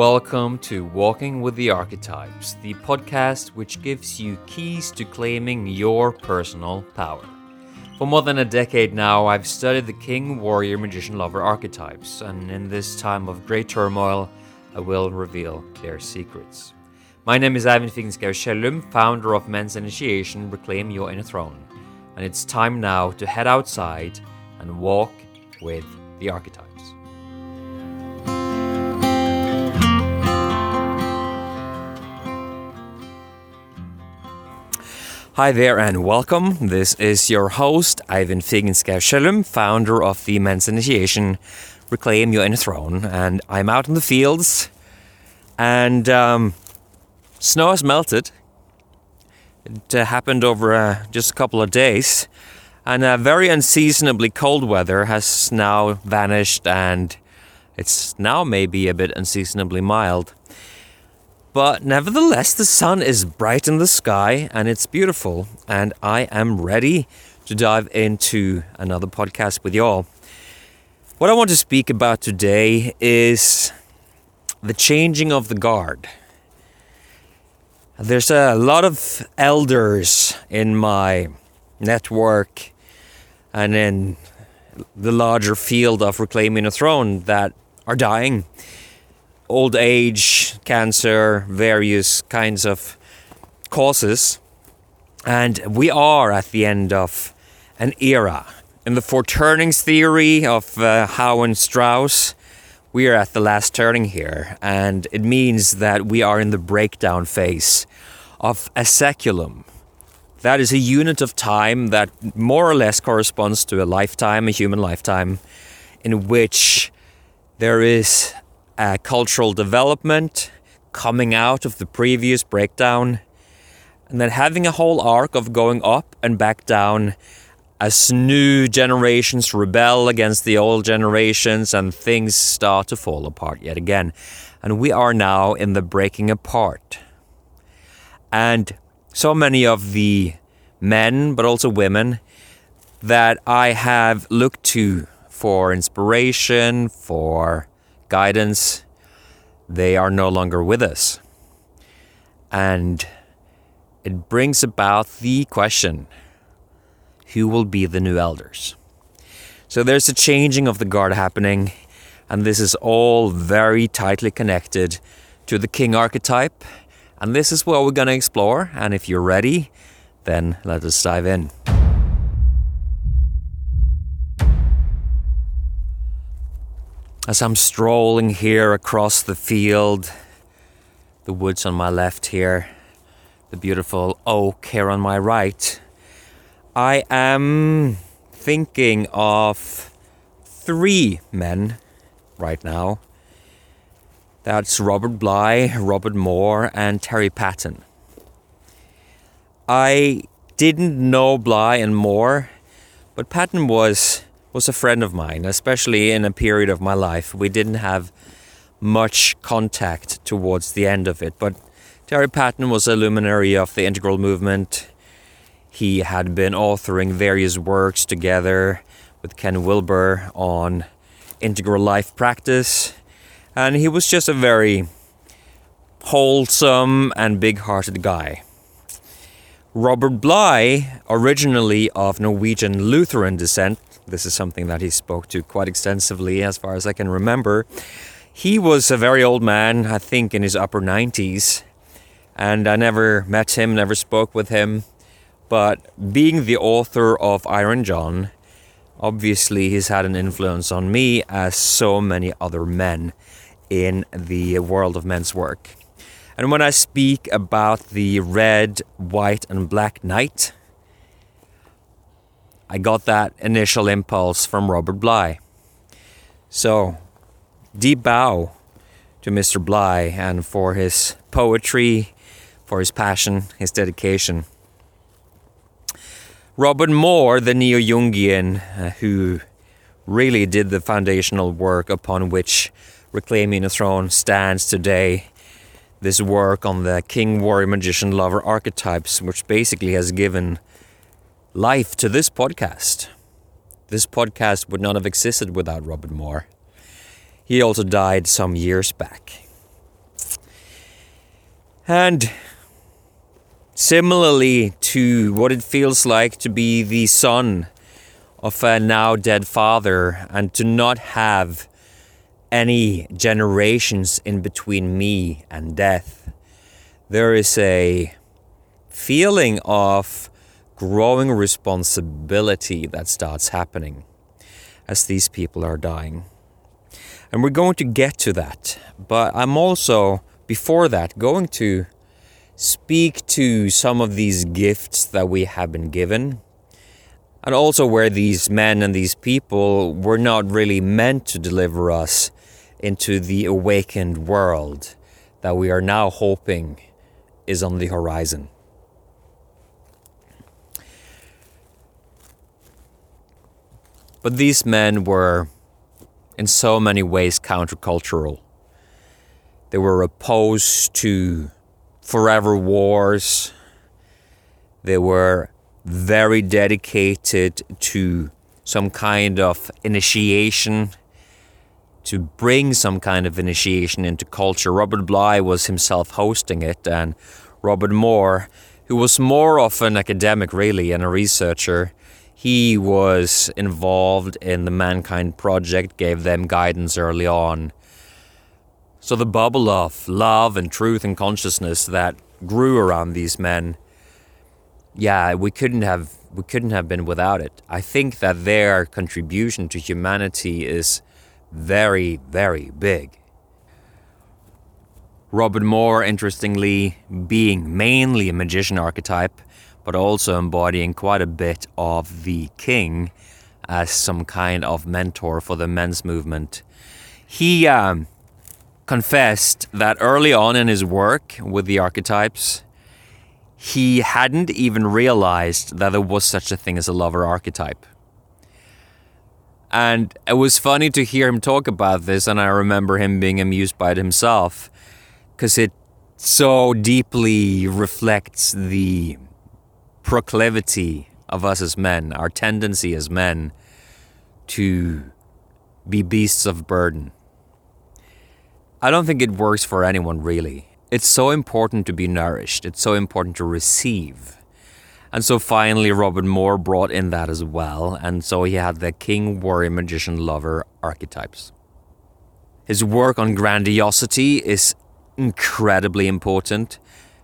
Welcome to Walking with the Archetypes, the podcast which gives you keys to claiming your personal power. For more than a decade now, I've studied the king, warrior, magician, lover archetypes, and in this time of great turmoil, I will reveal their secrets. My name is Ivan Figenschou Shellum, founder of Men's Initiation Reclaim Your Inner Throne, and it's time now to head outside and walk with the archetypes. Hi there and welcome. This is your host, Ivan Figenschou founder of the Men's Initiation Reclaim Your Inner Throne. And I'm out in the fields and um, snow has melted. It uh, happened over uh, just a couple of days. And uh, very unseasonably cold weather has now vanished and it's now maybe a bit unseasonably mild. But nevertheless, the sun is bright in the sky and it's beautiful, and I am ready to dive into another podcast with y'all. What I want to speak about today is the changing of the guard. There's a lot of elders in my network and in the larger field of reclaiming a throne that are dying old age, cancer, various kinds of causes. And we are at the end of an era. In the four turnings theory of uh, Howe and Strauss, we are at the last turning here, and it means that we are in the breakdown phase of a saeculum. That is a unit of time that more or less corresponds to a lifetime, a human lifetime, in which there is uh, cultural development coming out of the previous breakdown, and then having a whole arc of going up and back down as new generations rebel against the old generations and things start to fall apart yet again. And we are now in the breaking apart. And so many of the men, but also women, that I have looked to for inspiration, for guidance, they are no longer with us. And it brings about the question who will be the new elders? So there's a changing of the guard happening, and this is all very tightly connected to the king archetype. And this is what we're going to explore. And if you're ready, then let us dive in. As I'm strolling here across the field, the woods on my left here, the beautiful oak here on my right, I am thinking of three men right now. That's Robert Bly, Robert Moore, and Terry Patten. I didn't know Bly and Moore, but Patten was was a friend of mine, especially in a period of my life. We didn't have much contact towards the end of it, but Terry Patten was a luminary of the integral movement. He had been authoring various works together with Ken Wilber on integral life practice, and he was just a very wholesome and big hearted guy. Robert Bly, originally of Norwegian Lutheran descent, this is something that he spoke to quite extensively, as far as I can remember. He was a very old man, I think in his upper 90s, and I never met him, never spoke with him. But being the author of Iron John, obviously he's had an influence on me, as so many other men in the world of men's work. And when I speak about the red, white, and black knight, I got that initial impulse from Robert Bly. So, deep bow to Mr. Bly and for his poetry, for his passion, his dedication. Robert Moore, the neo Jungian, uh, who really did the foundational work upon which Reclaiming the Throne stands today. This work on the king, warrior, magician, lover archetypes, which basically has given life to this podcast. This podcast would not have existed without Robert Moore. He also died some years back. And similarly to what it feels like to be the son of a now dead father and to not have any generations in between me and death, there is a feeling of growing responsibility that starts happening as these people are dying. And we're going to get to that, but I'm also, before that, going to speak to some of these gifts that we have been given and also where these men and these people were not really meant to deliver us into the awakened world that we are now hoping is on the horizon. But these men were, in so many ways, countercultural. They were opposed to forever wars. They were very dedicated to some kind of initiation, to bring some kind of initiation into culture. Robert Bly was himself hosting it, and Robert Moore, who was more of an academic, really, and a researcher, he was involved in the Mankind Project, gave them guidance early on. So the bubble of love and truth and consciousness that grew around these men yeah, we couldn't have we couldn't have been without it. I think that their contribution to humanity is very, very big. Robert Moore, interestingly, being mainly a magician archetype, but also embodying quite a bit of the king as some kind of mentor for the men's movement. He um, confessed that early on in his work with the archetypes, he hadn't even realized that there was such a thing as a lover archetype. And it was funny to hear him talk about this, and I remember him being amused by it himself, because it so deeply reflects the proclivity of us as men, our tendency as men to be beasts of burden. I don't think it works for anyone really it's so important to be nourished. It's so important to receive. And so finally, Robert Moore brought in that as well. And so he had the king, warrior, magician, lover archetypes. His work on grandiosity is incredibly important.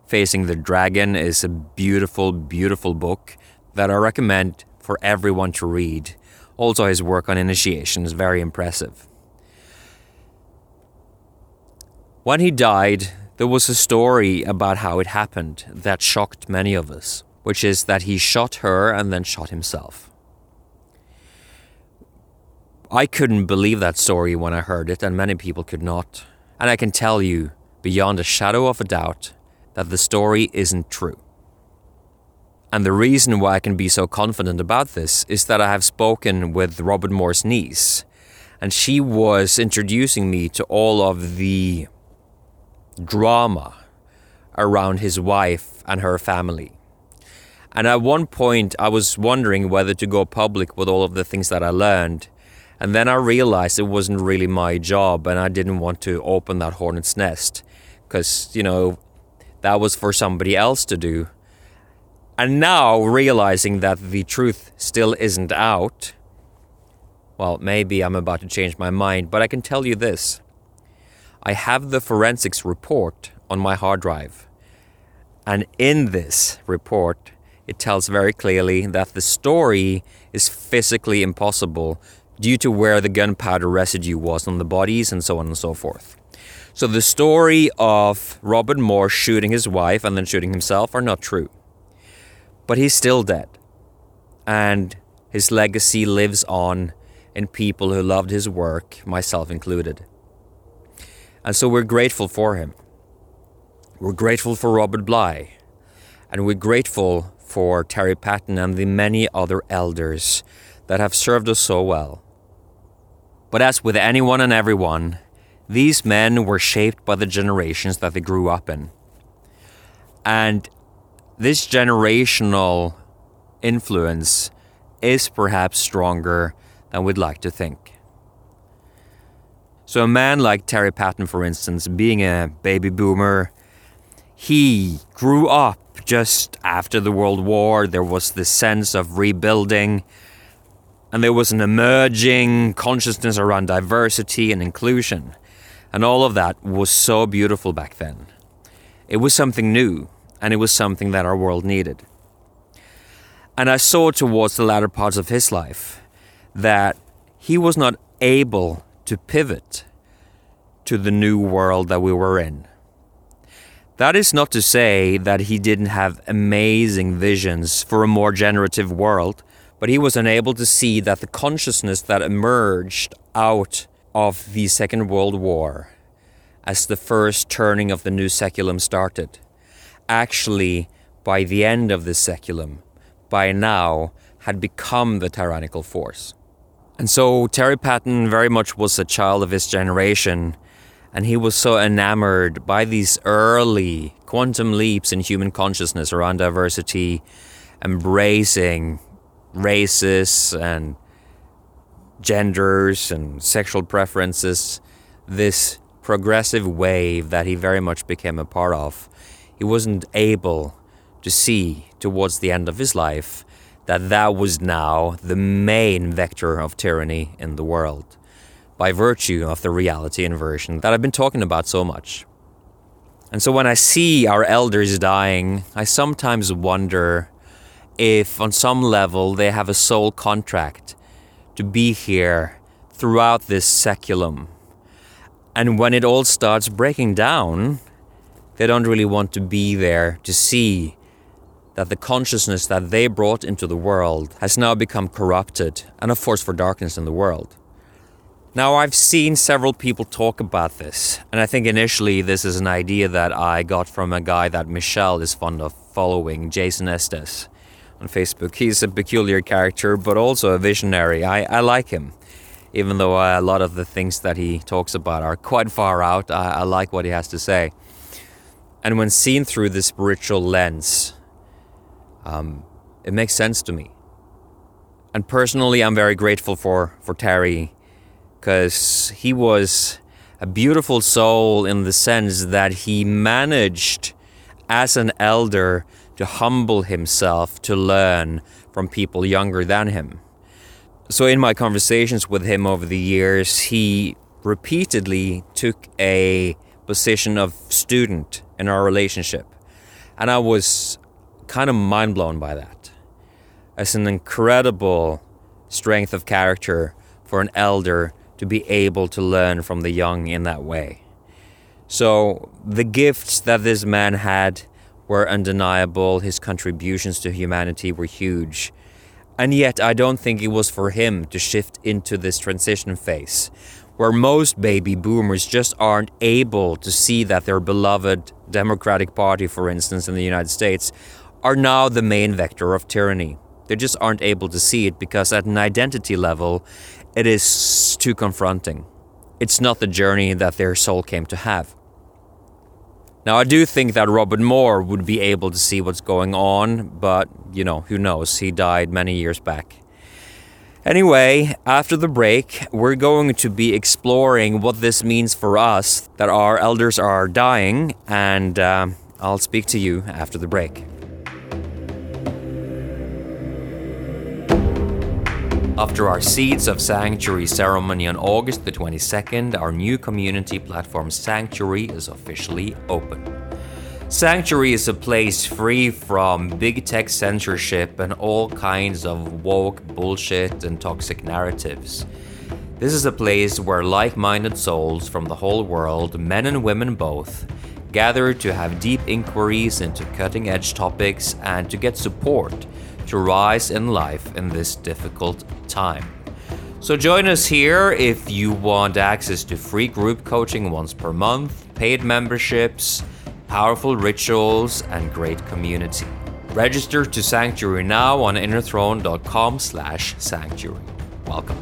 Facing the Dragon is a beautiful, beautiful book that I recommend for everyone to read. Also, his work on initiation is very impressive. When he died, there was a story about how it happened that shocked many of us, which is that he shot her and then shot himself. I couldn't believe that story when I heard it, and many people could not. And I can tell you, beyond a shadow of a doubt, that the story isn't true. And the reason why I can be so confident about this is that I have spoken with Robert Moore's niece, and she was introducing me to all of the drama around his wife and her family. And at one point, I was wondering whether to go public with all of the things that I learned. And then I realized it wasn't really my job, and I didn't want to open that hornet's nest because, you know, that was for somebody else to do. And now, realizing that the truth still isn't out, well, maybe I'm about to change my mind, but I can tell you this I have the forensics report on my hard drive. And in this report, it tells very clearly that the story is physically impossible due to where the gunpowder residue was on the bodies and so on and so forth. So the story of Robert Moore shooting his wife and then shooting himself are not true. But he's still dead. And his legacy lives on in people who loved his work, myself included. And so we're grateful for him. We're grateful for Robert Bly. And we're grateful for Terry Patten and the many other elders that have served us so well. But as with anyone and everyone, these men were shaped by the generations that they grew up in. And this generational influence is perhaps stronger than we'd like to think. So, a man like Terry Patten, for instance, being a baby boomer, he grew up just after the World War. There was this sense of rebuilding, and there was an emerging consciousness around diversity and inclusion. And all of that was so beautiful back then. It was something new, and it was something that our world needed. And I saw towards the latter parts of his life that he was not able to pivot to the new world that we were in. That is not to say that he didn't have amazing visions for a more generative world, but he was unable to see that the consciousness that emerged out of the Second World War as the first turning of the new saeculum started, actually, by the end of the saeculum, by now, had become the tyrannical force. And so Terry Patten very much was a child of his generation and he was so enamored by these early quantum leaps in human consciousness around diversity, embracing races and genders and sexual preferences, this progressive wave that he very much became a part of. He wasn't able to see towards the end of his life that that was now the main vector of tyranny in the world by virtue of the reality inversion that I've been talking about so much. And so when I see our elders dying, I sometimes wonder if, on some level, they have a soul contract to be here throughout this saeculum. And when it all starts breaking down, they don't really want to be there to see that the consciousness that they brought into the world has now become corrupted and a force for darkness in the world. Now, I've seen several people talk about this, and I think initially this is an idea that I got from a guy that Michelle is fond of following, Jason Estes, on Facebook. He's a peculiar character, but also a visionary. I, I like him, even though uh, a lot of the things that he talks about are quite far out. I, I like what he has to say. And when seen through the spiritual lens, um, it makes sense to me. And personally, I'm very grateful for, for Terry because he was a beautiful soul in the sense that he managed as an elder to humble himself to learn from people younger than him. So, in my conversations with him over the years, he repeatedly took a position of student in our relationship. And I was kind of mind blown by that. It's an incredible strength of character for an elder to be able to learn from the young in that way. So the gifts that this man had were undeniable, his contributions to humanity were huge. And yet, I don't think it was for him to shift into this transition phase, where most baby boomers just aren't able to see that their beloved Democratic Party, for instance, in the United States, are now the main vector of tyranny. They just aren't able to see it because, at an identity level, it is too confronting. It's not the journey that their soul came to have. Now, I do think that Robert Moore would be able to see what's going on, but, you know, who knows? He died many years back. Anyway, after the break, we're going to be exploring what this means for us that our elders are dying, and uh, I'll speak to you after the break. After our Seeds of Sanctuary ceremony on August the 22nd, our new community platform Sanctuary is officially open. Sanctuary is a place free from big tech censorship and all kinds of woke bullshit and toxic narratives. This is a place where like minded souls from the whole world, men and women both, gather to have deep inquiries into cutting edge topics and to get support to rise in life in this difficult time. So join us here if you want access to free group coaching once per month, paid memberships, powerful rituals, and great community. Register to Sanctuary now on innerthrone.com slash sanctuary. Welcome.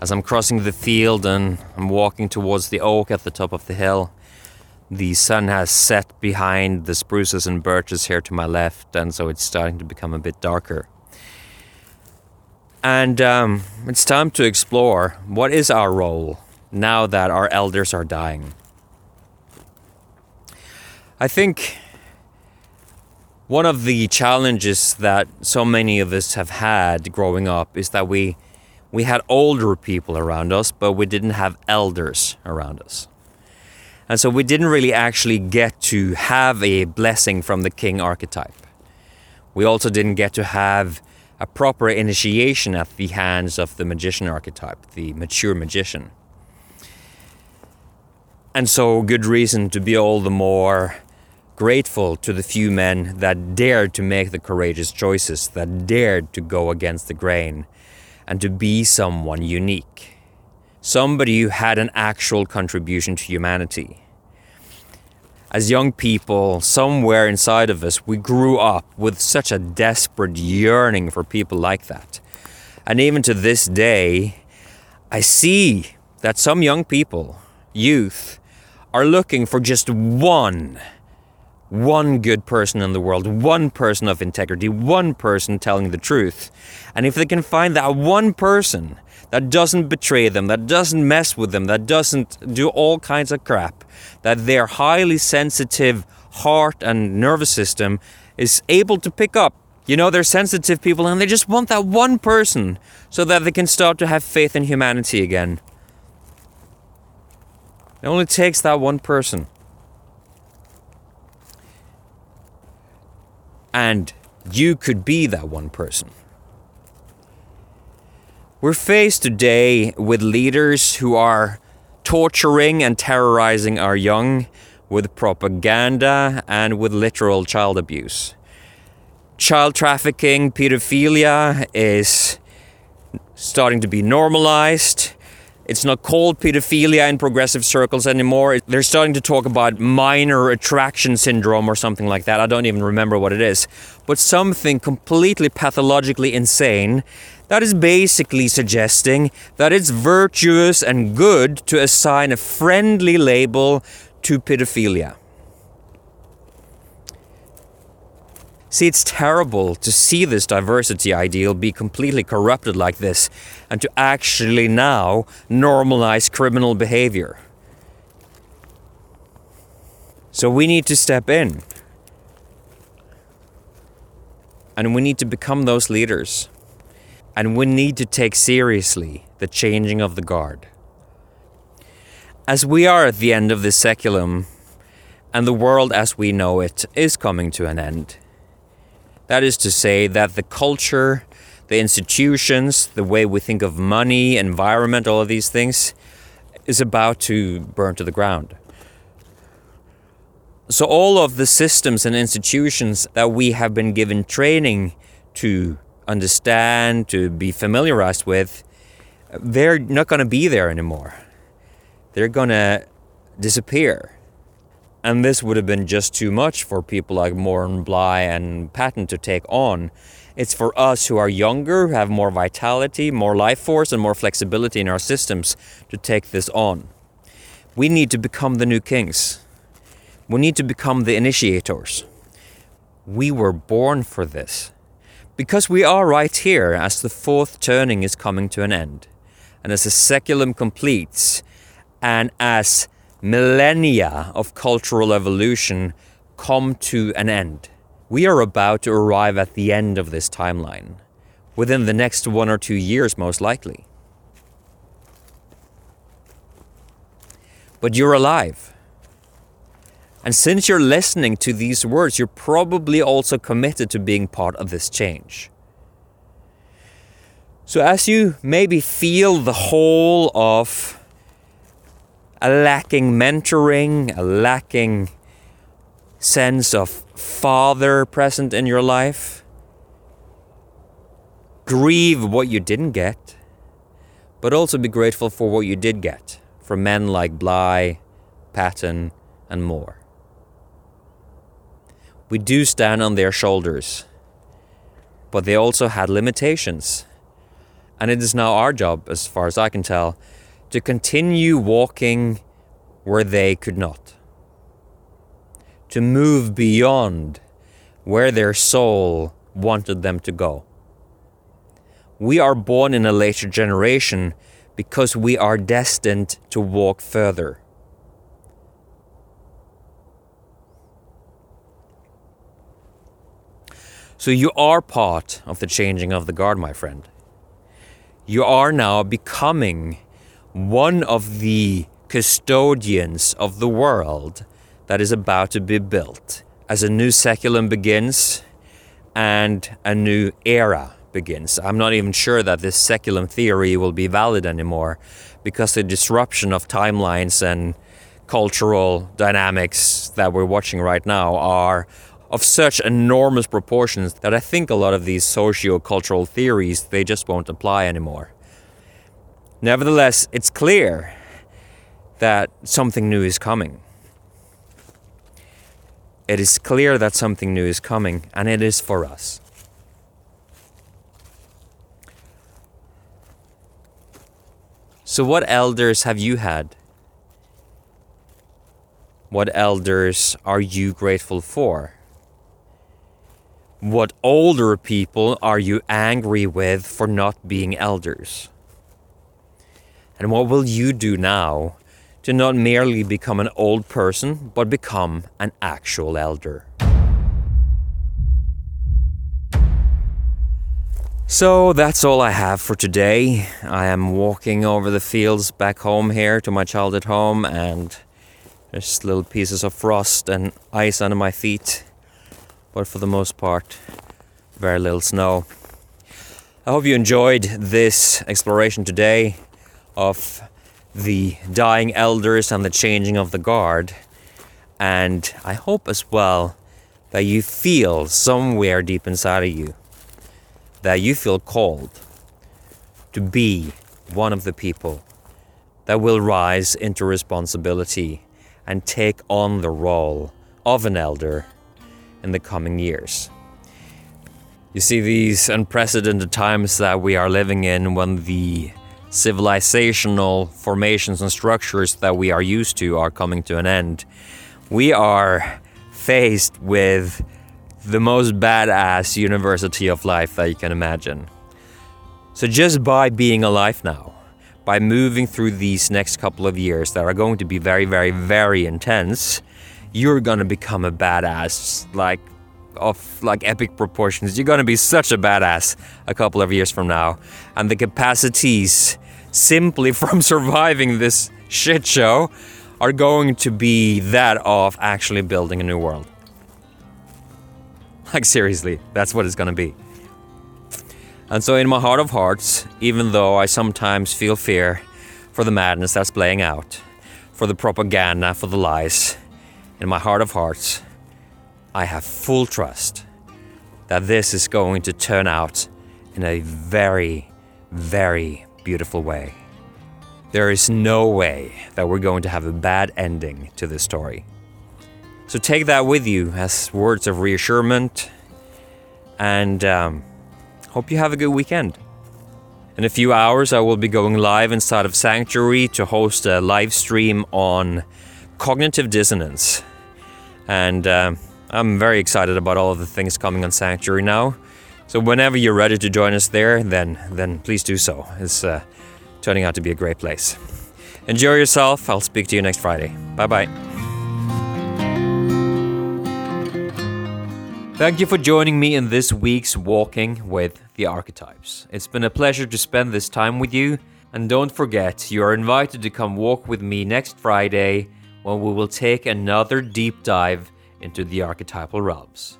As I'm crossing the field and I'm walking towards the oak at the top of the hill, the sun has set behind the spruces and birches here to my left, and so it's starting to become a bit darker. And um, it's time to explore what is our role now that our elders are dying. I think one of the challenges that so many of us have had growing up is that we we had older people around us, but we didn't have elders around us. And so we didn't really actually get to have a blessing from the king archetype. We also didn't get to have a proper initiation at the hands of the magician archetype, the mature magician. And so, good reason to be all the more grateful to the few men that dared to make the courageous choices, that dared to go against the grain, and to be someone unique. Somebody who had an actual contribution to humanity as young people, somewhere inside of us, we grew up with such a desperate yearning for people like that. And even to this day, I see that some young people, youth, are looking for just one, one good person in the world, one person of integrity, one person telling the truth. And if they can find that one person that doesn't betray them, that doesn't mess with them, that doesn't do all kinds of crap, that their highly sensitive heart and nervous system is able to pick up. You know, they're sensitive people and they just want that one person so that they can start to have faith in humanity again. It only takes that one person. And you could be that one person. We're faced today with leaders who are torturing and terrorizing our young with propaganda and with literal child abuse. Child trafficking, pedophilia is starting to be normalized. It's not called pedophilia in progressive circles anymore. They're starting to talk about minor attraction syndrome or something like that. I don't even remember what it is. But something completely pathologically insane that is basically suggesting that it's virtuous and good to assign a friendly label to pedophilia. See, it's terrible to see this diversity ideal be completely corrupted like this and to actually now normalize criminal behavior. So we need to step in. And we need to become those leaders and we need to take seriously the changing of the guard. As we are at the end of this saeculum, and the world as we know it is coming to an end. That is to say, that the culture, the institutions, the way we think of money, environment, all of these things, is about to burn to the ground. So, all of the systems and institutions that we have been given training to understand, to be familiarized with, they're not going to be there anymore. They're going to disappear. And this would have been just too much for people like Moran Bly and Patten to take on. It's for us who are younger, who have more vitality, more life force, and more flexibility in our systems to take this on. We need to become the new kings. We need to become the initiators. We were born for this. Because we are right here as the fourth turning is coming to an end, and as the saeculum completes, and as millennia of cultural evolution come to an end. We are about to arrive at the end of this timeline, within the next one or two years, most likely. But you're alive. And since you're listening to these words, you're probably also committed to being part of this change. So, as you maybe feel the whole of a lacking mentoring, a lacking sense of father present in your life, grieve what you didn't get, but also be grateful for what you did get from men like Bly, Patten, and Moore we do stand on their shoulders. But they also had limitations. And it is now our job, as far as I can tell, to continue walking where they could not. To move beyond where their soul wanted them to go. We are born in a later generation because we are destined to walk further. So you are part of the changing of the guard, my friend. You are now becoming one of the custodians of the world that is about to be built as a new saeculum begins and a new era begins. I'm not even sure that this saeculum theory will be valid anymore because the disruption of timelines and cultural dynamics that we're watching right now are of such enormous proportions that I think a lot of these socio-cultural theories they just won't apply anymore. Nevertheless, it's clear that something new is coming. It is clear that something new is coming, and it is for us. So, what elders have you had? What elders are you grateful for? What older people are you angry with for not being elders? And what will you do now to not merely become an old person, but become an actual elder? So that's all I have for today. I am walking over the fields back home here to my childhood home, and there's little pieces of frost and ice under my feet but for the most part, very little snow. I hope you enjoyed this exploration today of the dying elders and the changing of the guard. And I hope as well that you feel somewhere deep inside of you that you feel called to be one of the people that will rise into responsibility and take on the role of an elder in the coming years. You see, these unprecedented times that we are living in when the civilizational formations and structures that we are used to are coming to an end, we are faced with the most badass university of life that you can imagine. So, just by being alive now, by moving through these next couple of years that are going to be very, very, very intense, you're gonna become a badass, like of like epic proportions. You're gonna be such a badass a couple of years from now, and the capacities simply from surviving this shit show are going to be that of actually building a new world. Like seriously, that's what it's gonna be. And so, in my heart of hearts, even though I sometimes feel fear for the madness that's playing out, for the propaganda, for the lies, in my heart of hearts, I have full trust that this is going to turn out in a very, very beautiful way. There is no way that we're going to have a bad ending to this story. So take that with you as words of reassurance and um, hope you have a good weekend. In a few hours, I will be going live inside of Sanctuary to host a live stream on cognitive dissonance. And uh, I'm very excited about all of the things coming on Sanctuary now. So whenever you're ready to join us there, then then please do so. It's uh, turning out to be a great place. Enjoy yourself. I'll speak to you next Friday. Bye bye. Thank you for joining me in this week's Walking with the Archetypes. It's been a pleasure to spend this time with you. And don't forget, you are invited to come walk with me next Friday when we will take another deep dive into the archetypal realms.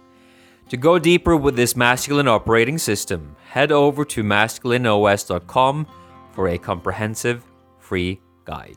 To go deeper with this masculine operating system, head over to masculineos.com for a comprehensive free guide.